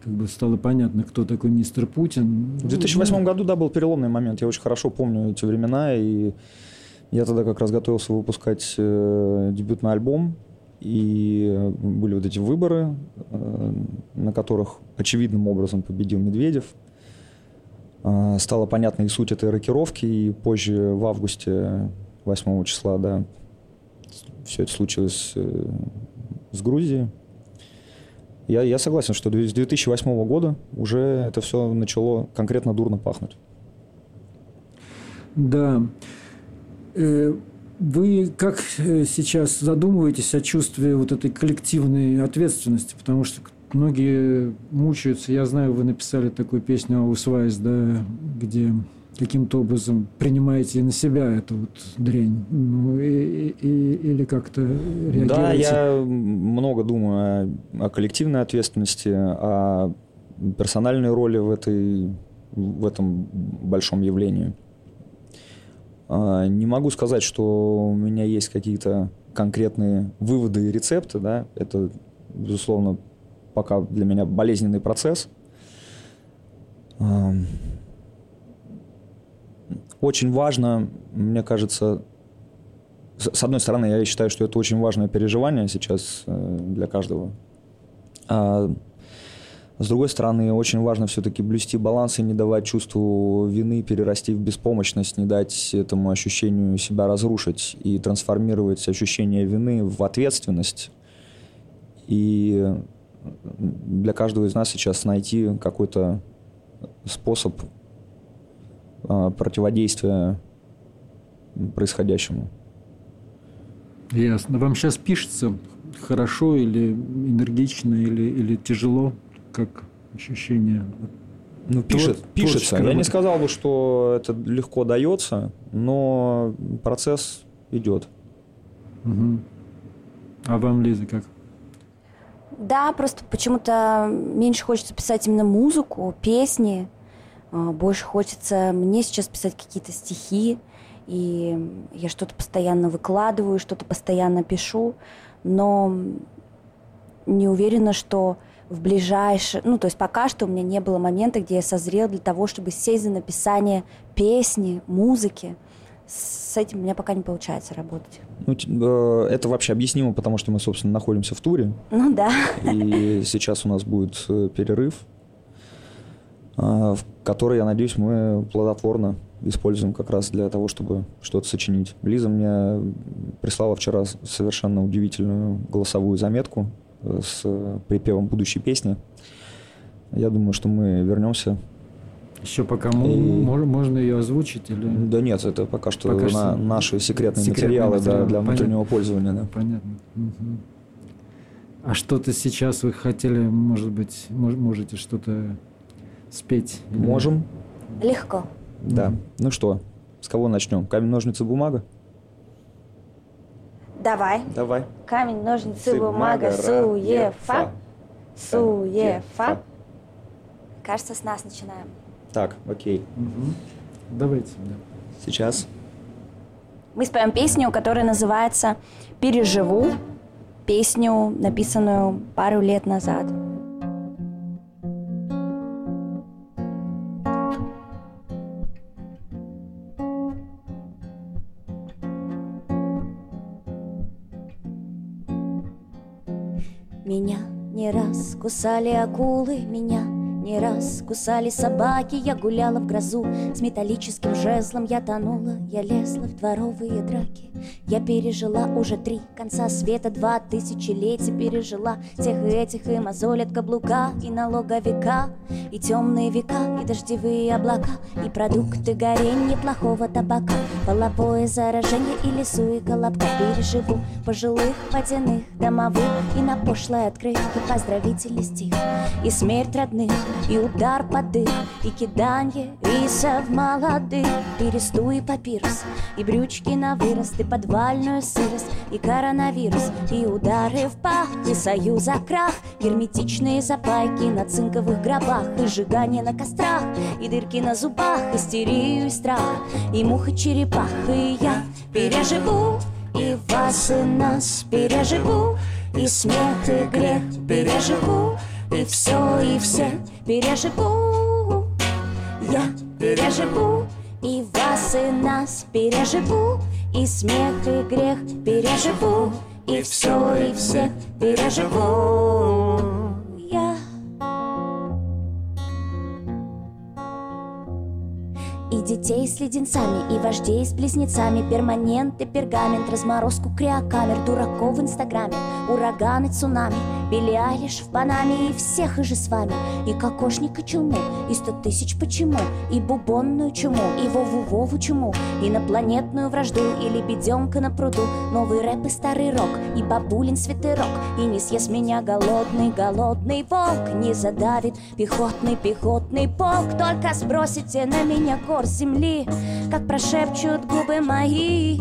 Как бы стало понятно, кто такой мистер Путин. В 2008 ну, году, да, был переломный момент. Я очень хорошо помню эти времена, и я тогда как раз готовился выпускать э, дебютный альбом, и были вот эти выборы, э, на которых очевидным образом победил Медведев – а, стала понятна и суть этой рокировки, и позже, в августе 8 числа, да, все это случилось э, с Грузией. Я, я согласен, что с 2008 года уже это все начало конкретно дурно пахнуть. Да. Э, вы как э, сейчас задумываетесь о чувстве вот этой коллективной ответственности? Потому что многие мучаются. Я знаю, вы написали такую песню «Аусвайс», да, где каким-то образом принимаете на себя эту вот дрянь? Ну, и, и, или как-то реагируете? Да, я много думаю о, о коллективной ответственности, о персональной роли в, этой, в этом большом явлении. А, не могу сказать, что у меня есть какие-то конкретные выводы и рецепты, да, это, безусловно, пока для меня болезненный процесс. Очень важно, мне кажется, с одной стороны, я считаю, что это очень важное переживание сейчас э, для каждого. А с другой стороны, очень важно все-таки блюсти баланс и не давать чувству вины перерасти в беспомощность, не дать этому ощущению себя разрушить и трансформировать ощущение вины в ответственность. И для каждого из нас сейчас найти какой-то способ а, противодействия происходящему. Ясно. Вам сейчас пишется хорошо или энергично, или, или тяжело? Как ощущение? Ну, пишет, пишется. Я не сказал бы, что это легко дается, но процесс идет. Угу. А вам, Лиза, как? Да, просто почему-то меньше хочется писать именно музыку, песни. А, больше хочется мне сейчас писать какие-то стихи. И я что-то постоянно выкладываю, что-то постоянно пишу. Но не уверена, что в ближайшее... Ну, то есть пока что у меня не было момента, где я созрел для того, чтобы сесть за написание песни, музыки с этим у меня пока не получается работать. Ну, э, это вообще объяснимо, потому что мы, собственно, находимся в туре. Ну да. И сейчас у нас будет э, перерыв, в который, я надеюсь, мы плодотворно используем как раз для того, чтобы что-то сочинить. Лиза мне прислала вчера совершенно удивительную голосовую заметку э, с припевом будущей песни. Я думаю, что мы вернемся. Еще пока и... можно ее озвучить или? Да нет, это пока что пока на что... наши секретные, секретные материалы, материалы. Да, для внутреннего Понятно. пользования. Да. Понятно. Угу. А что-то сейчас вы хотели, может быть, можете что-то спеть? Можем. Легко. Да. Ну что, с кого начнем? Камень, ножницы, бумага? Давай. Давай. Камень, ножницы, бумага, суефа. Суефа. Кажется, с нас начинаем. Так, окей. Угу. Давайте. Да. Сейчас. Мы споем песню, которая называется «Переживу», песню, написанную пару лет назад. Меня не раз кусали акулы, меня не раз кусали собаки, я гуляла в грозу. С металлическим жезлом я тонула, я лезла в дворовые драки. Я пережила уже три конца света, два тысячелетия Пережила. Тех и этих, и мозоль от каблука, и налоговика И темные века, и дождевые облака, и продукты горения плохого табака. Половое заражение и лесу, и колобка. Переживу пожилых водяных домовых И на пошлой открытке поздравительный стих. И смерть родных, и удар под дых, и киданье риса в молодых Пересту и папирус, и брючки на вырост, и подвальную сырость, и коронавирус И удары в пах, и союза крах. Герметичные запайки на цинковых гробах И сжигание на кострах, и дырки на зубах Истерию и страх, и мух и черепах. И я переживу, и вас, и нас переживу И смех, и грех переживу и все, и все переживу Я переживу И вас, и нас. Переживу И смех, и грех. Переживу И все, и всех переживу И детей с леденцами, и вождей с близнецами Перманент и пергамент, разморозку криокамер Дураков в инстаграме, ураганы, цунами Билли Айлиш в Панаме и всех и же с вами И кокошника чуму, и сто тысяч почему И бубонную чуму, и Вову-Вову чуму Инопланетную вражду, и лебеденка на пруду Новый рэп и старый рок, и бабулин свитерок И не съест меня голодный, голодный волк Не задавит пехотный, пехотный полк Только сбросите на меня кор ор земли, как прошепчут губы мои.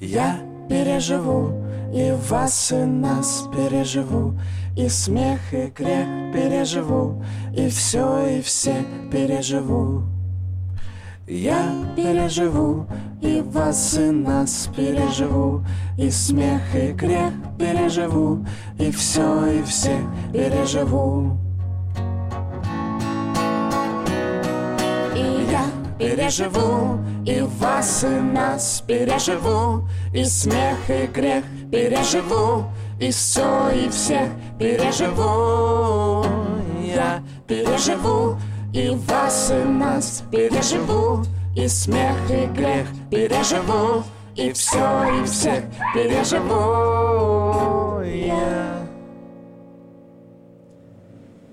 Я переживу, и вас, и нас переживу, и смех, и грех переживу, и все, и все переживу. Я переживу, и вас, и нас переживу, и смех, и грех переживу, и все, и все переживу. Переживу, и вас, и нас переживу, и смех, и грех переживу, и все, и всех переживу. Я переживу, и вас, и нас переживу, и смех, и грех переживу, и все, и всех переживу. Я.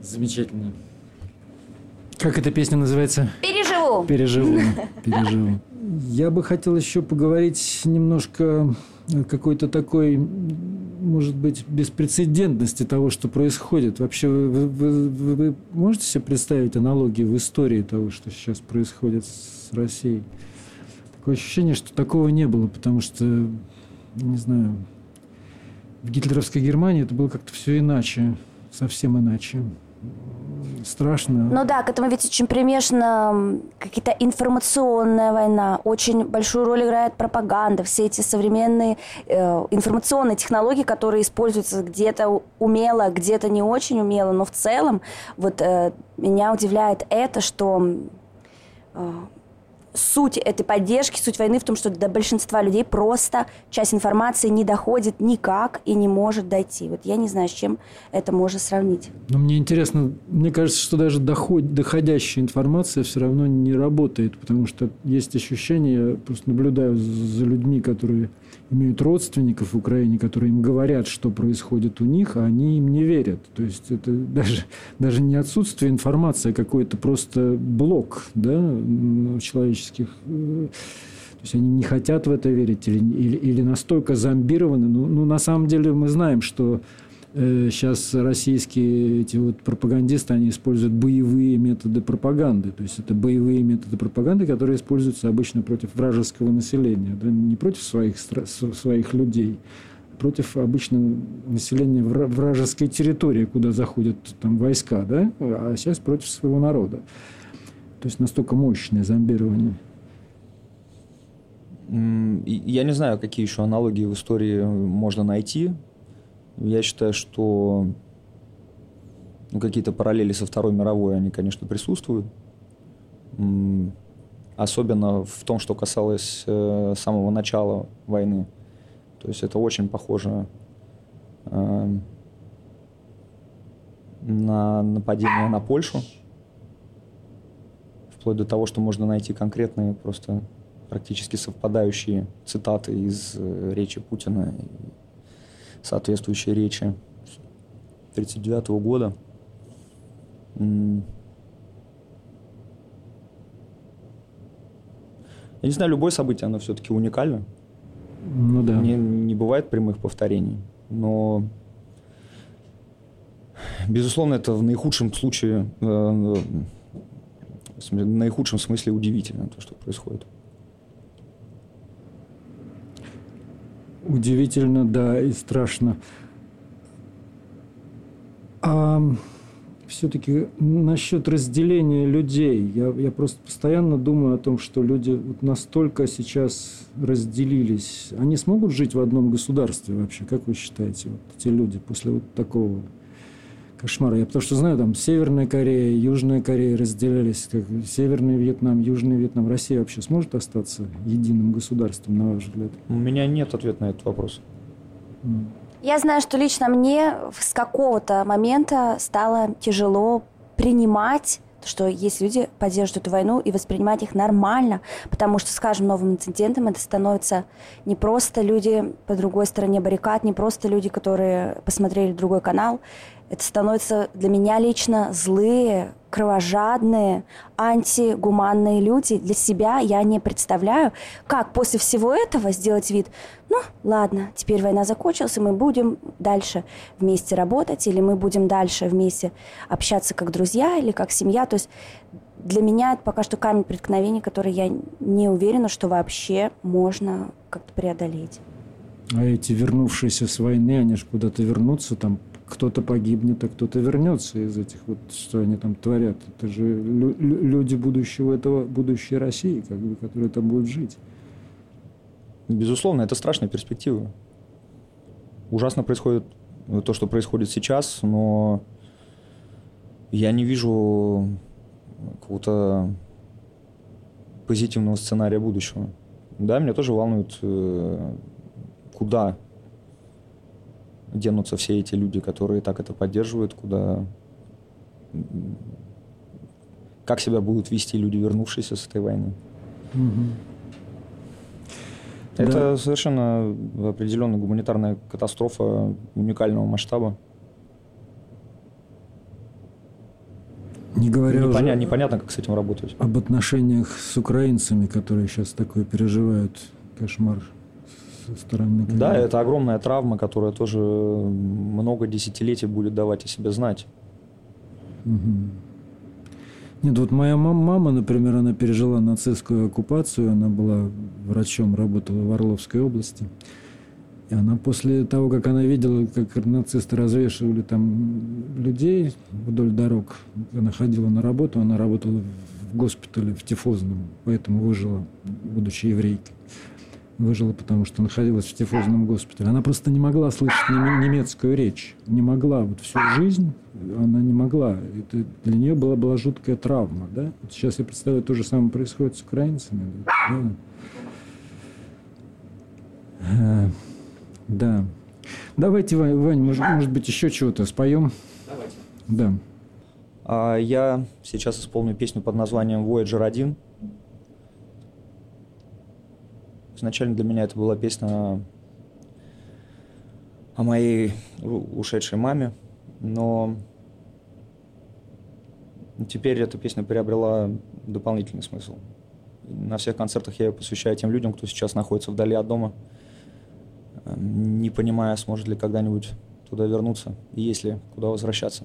Замечательно. Как эта песня называется? Переживу. Переживу. Переживу. Я бы хотел еще поговорить немножко какой-то такой, может быть, беспрецедентности того, что происходит. Вообще, вы, вы, вы, вы можете себе представить аналогии в истории того, что сейчас происходит с Россией? Такое ощущение, что такого не было, потому что, не знаю, в гитлеровской Германии это было как-то все иначе, совсем иначе страшно. Ну да, к этому ведь очень примешана какая-то информационная война. Очень большую роль играет пропаганда, все эти современные э, информационные технологии, которые используются где-то умело, где-то не очень умело, но в целом вот э, меня удивляет это, что э, суть этой поддержки, суть войны в том, что до большинства людей просто часть информации не доходит никак и не может дойти. Вот я не знаю, с чем это можно сравнить. Но мне интересно, мне кажется, что даже доход, доходящая информация все равно не работает, потому что есть ощущение, я просто наблюдаю за людьми, которые имеют родственников в Украине, которые им говорят, что происходит у них, а они им не верят. То есть это даже, даже не отсутствие информации, а какой-то просто блок да, человеческих э, то есть они не хотят в это верить или, или, или настолько зомбированы. Ну, ну, на самом деле мы знаем, что сейчас э, российские эти вот пропагандисты, они используют боевые методы пропаганды. То есть это боевые методы пропаганды, которые используются обычно против вражеского населения, да, не против своих, своих людей, а против обычного населения вражеской территории, куда заходят там войска, да, а сейчас против своего народа. То есть настолько мощное зомбирование. Я не знаю, какие еще аналогии в истории можно найти я считаю, что ну, какие-то параллели со Второй мировой, они, конечно, присутствуют. Особенно в том, что касалось э, самого начала войны. То есть это очень похоже э, на нападение на Польшу. Вплоть до того, что можно найти конкретные, просто практически совпадающие цитаты из э, речи Путина соответствующей речи 1939 года. Я не знаю, любое событие, оно все-таки уникально. Ну да. Не, не бывает прямых повторений. Но, безусловно, это в наихудшем случае, э, в наихудшем смысле удивительно, то, что происходит. Удивительно, да, и страшно. А все-таки насчет разделения людей. Я, я просто постоянно думаю о том, что люди вот настолько сейчас разделились. Они смогут жить в одном государстве вообще? Как вы считаете, вот эти люди после вот такого кошмар. Я потому что знаю, там Северная Корея, Южная Корея разделялись. Как Северный Вьетнам, Южный Вьетнам. Россия вообще сможет остаться единым государством, на ваш взгляд? У меня нет ответа на этот вопрос. Я знаю, что лично мне с какого-то момента стало тяжело принимать что есть люди, поддерживают эту войну и воспринимать их нормально, потому что с каждым новым инцидентом это становится не просто люди по другой стороне баррикад, не просто люди, которые посмотрели другой канал, это становятся для меня лично злые, кровожадные, антигуманные люди. Для себя я не представляю, как после всего этого сделать вид, ну, ладно, теперь война закончилась, и мы будем дальше вместе работать, или мы будем дальше вместе общаться как друзья или как семья. То есть для меня это пока что камень преткновения, который я не уверена, что вообще можно как-то преодолеть. А эти вернувшиеся с войны, они же куда-то вернутся, там кто-то погибнет, а кто-то вернется из этих вот, что они там творят. Это же лю- люди будущего этого, будущей России, как бы, которые там будут жить. Безусловно, это страшная перспектива. Ужасно происходит то, что происходит сейчас, но я не вижу какого-то позитивного сценария будущего. Да, меня тоже волнует, э, куда денутся все эти люди, которые так это поддерживают, куда... Как себя будут вести люди, вернувшиеся с этой войны. Угу. Это да. совершенно определенно гуманитарная катастрофа уникального масштаба. Не говоря Непоня- уже непонятно, как с этим работать. Об отношениях с украинцами, которые сейчас такое переживают кошмар со стороны Да, это огромная травма, которая тоже много десятилетий будет давать о себе знать. Угу. Нет, вот моя мама, например, она пережила нацистскую оккупацию, она была врачом, работала в Орловской области. И она после того, как она видела, как нацисты развешивали там людей вдоль дорог, она ходила на работу, она работала в госпитале в Тифозном, поэтому выжила, будучи еврейкой. Выжила, потому что находилась в тифозном госпитале. Она просто не могла слышать немецкую речь. Не могла. Вот всю жизнь она не могла. Это для нее была, была жуткая травма. Да? Вот сейчас я представляю, то же самое происходит с украинцами. Да. Да. Давайте, Вань, Вань может, может быть, еще чего-то споем? Давайте. Да. А, я сейчас исполню песню под названием Voyager 1. Изначально для меня это была песня о моей ушедшей маме, но теперь эта песня приобрела дополнительный смысл. На всех концертах я ее посвящаю тем людям, кто сейчас находится вдали от дома, не понимая, сможет ли когда-нибудь туда вернуться и есть ли куда возвращаться.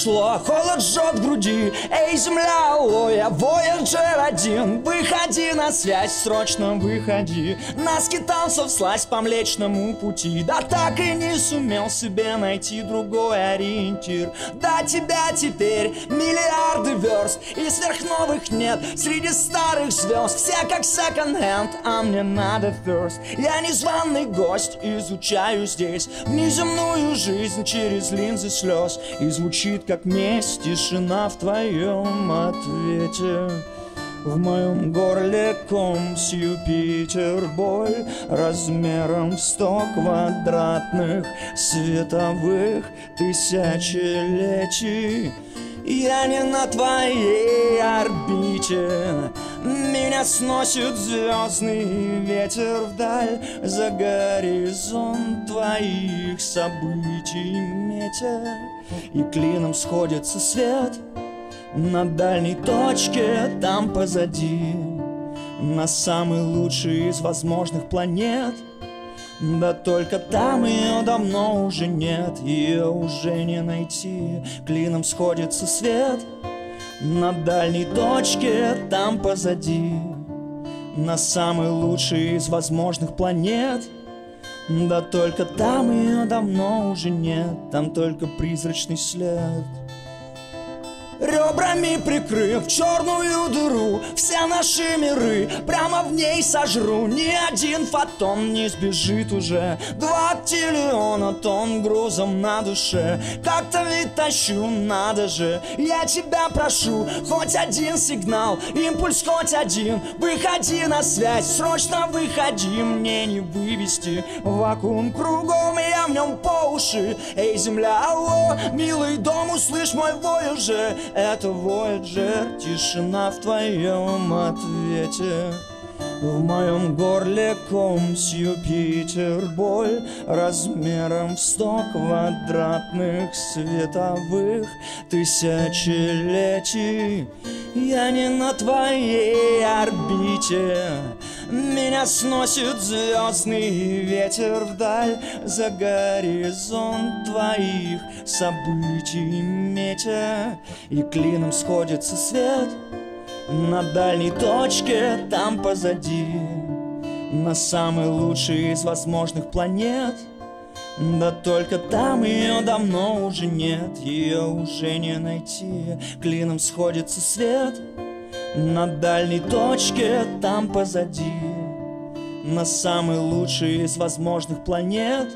Прошло, холод жжет груди. Эй, земля, ой, а Voyager один. Выходи на связь, срочно выходи. На скитанцев слазь по Млечному пути. Да так и не сумел себе найти другой ориентир. До тебя теперь миллиарды верст И сверхновых нет среди старых звезд. Все как секонд-хенд, а мне надо first. Я незваный гость, изучаю здесь Внеземную жизнь через линзы слез. И звучит как месть Тишина в твоем ответе в моем горле ком с Юпитер боль размером в сто квадратных световых тысячелетий. Я не на твоей орбите Меня сносит звездный ветер вдаль За горизонт твоих событий метя И клином сходится свет На дальней точке там позади На самый лучший из возможных планет — да только там ее давно уже нет, ее уже не найти. Клином сходится свет на дальней точке, там позади. На самый лучший из возможных планет. Да только там ее давно уже нет, там только призрачный след. Ребрами прикрыв черную дыру Все наши миры прямо в ней сожру. Ни один фотон не сбежит уже. Два триллиона тонн грузом на душе. Как-то ведь тащу, надо же. Я тебя прошу, хоть один сигнал Импульс хоть один. Выходи на связь, срочно выходи Мне не вывести. Вакуум кругом Я в нем по уши. Эй, земля, алло, милый дом, услышь мой вой уже это Voyager, тишина в твоем ответе В моем горле ком с Юпитер боль Размером в сто квадратных световых тысячелетий. Я не на твоей орбите меня сносит звездный ветер вдаль. За горизонт твоих событий метя И клином сходится свет На дальней точке там позади На самый лучший из возможных планет. Да только там ее давно уже нет, ее уже не найти. Клином сходится свет, на дальней точке там позади На самый лучший из возможных планет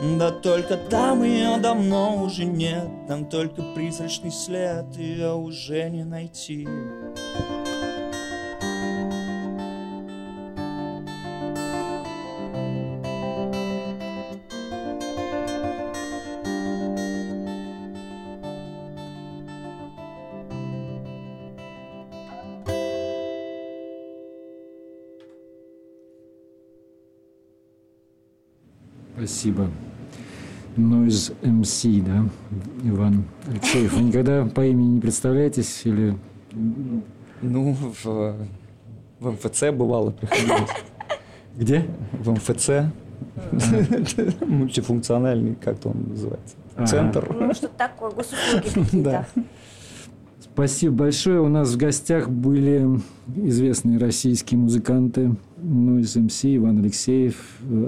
Да только там ее давно уже нет Там только призрачный след Ее уже не найти Спасибо. Noise MC, да, Иван Алексеев. Вы никогда по имени не представляетесь или... Ну, в, в МФЦ бывало приходилось. Где? В МФЦ. Мультифункциональный, как-то он называется. центр. Ну, что-то такое, госуслуги какие-то. Спасибо большое. У нас в гостях были известные российские музыканты Noise MC, Иван Алексеев,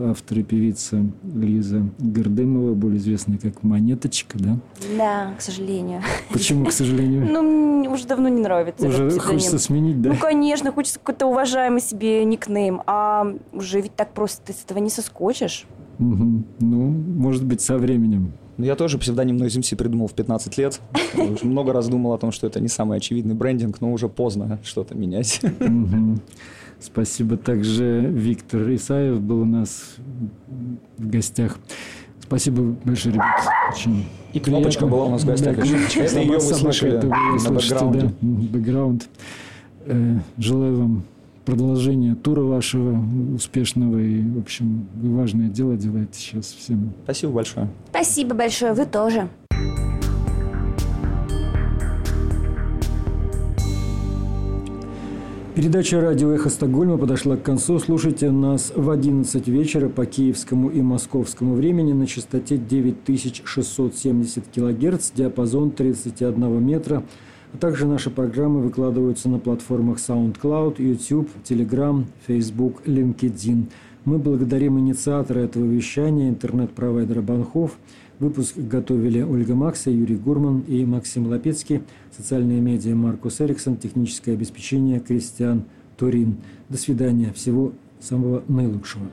автор и певица Лиза Гордымова, более известная как Монеточка, да? Да, к сожалению. Почему, к сожалению? Ну, мне уже давно не нравится Уже хочется сменить, да? Ну, конечно, хочется какой-то уважаемый себе никнейм, а уже ведь так просто ты с этого не соскочишь. Мгм. Ну, может быть, со временем. Ну, я тоже псевдоним Noise MC придумал в 15 лет. Уже много раз думал о том, что это не самый очевидный брендинг, но уже поздно что-то менять. Спасибо. Также Виктор Исаев был у нас в гостях. Спасибо большое, ребят. Очень И Кнопочка приятно. была у нас в гостях Да, еще. Кнопочка, Это ее вы слышали это вы на слышите, бэкграунде. да, бэкграунд. Э, Желаю вам продолжения тура вашего успешного и, в общем, вы важное дело делаете сейчас всем. Спасибо большое. Спасибо большое, вы тоже. Передача «Радио Эхо Стокгольма» подошла к концу. Слушайте нас в 11 вечера по киевскому и московскому времени на частоте 9670 кГц, диапазон 31 метра. А также наши программы выкладываются на платформах SoundCloud, YouTube, Telegram, Facebook, LinkedIn. Мы благодарим инициатора этого вещания, интернет-провайдера Банхов. Выпуск готовили Ольга Макса, Юрий Гурман и Максим Лапецкий. Социальные медиа Маркус Эриксон, техническое обеспечение Кристиан Турин. До свидания. Всего самого наилучшего.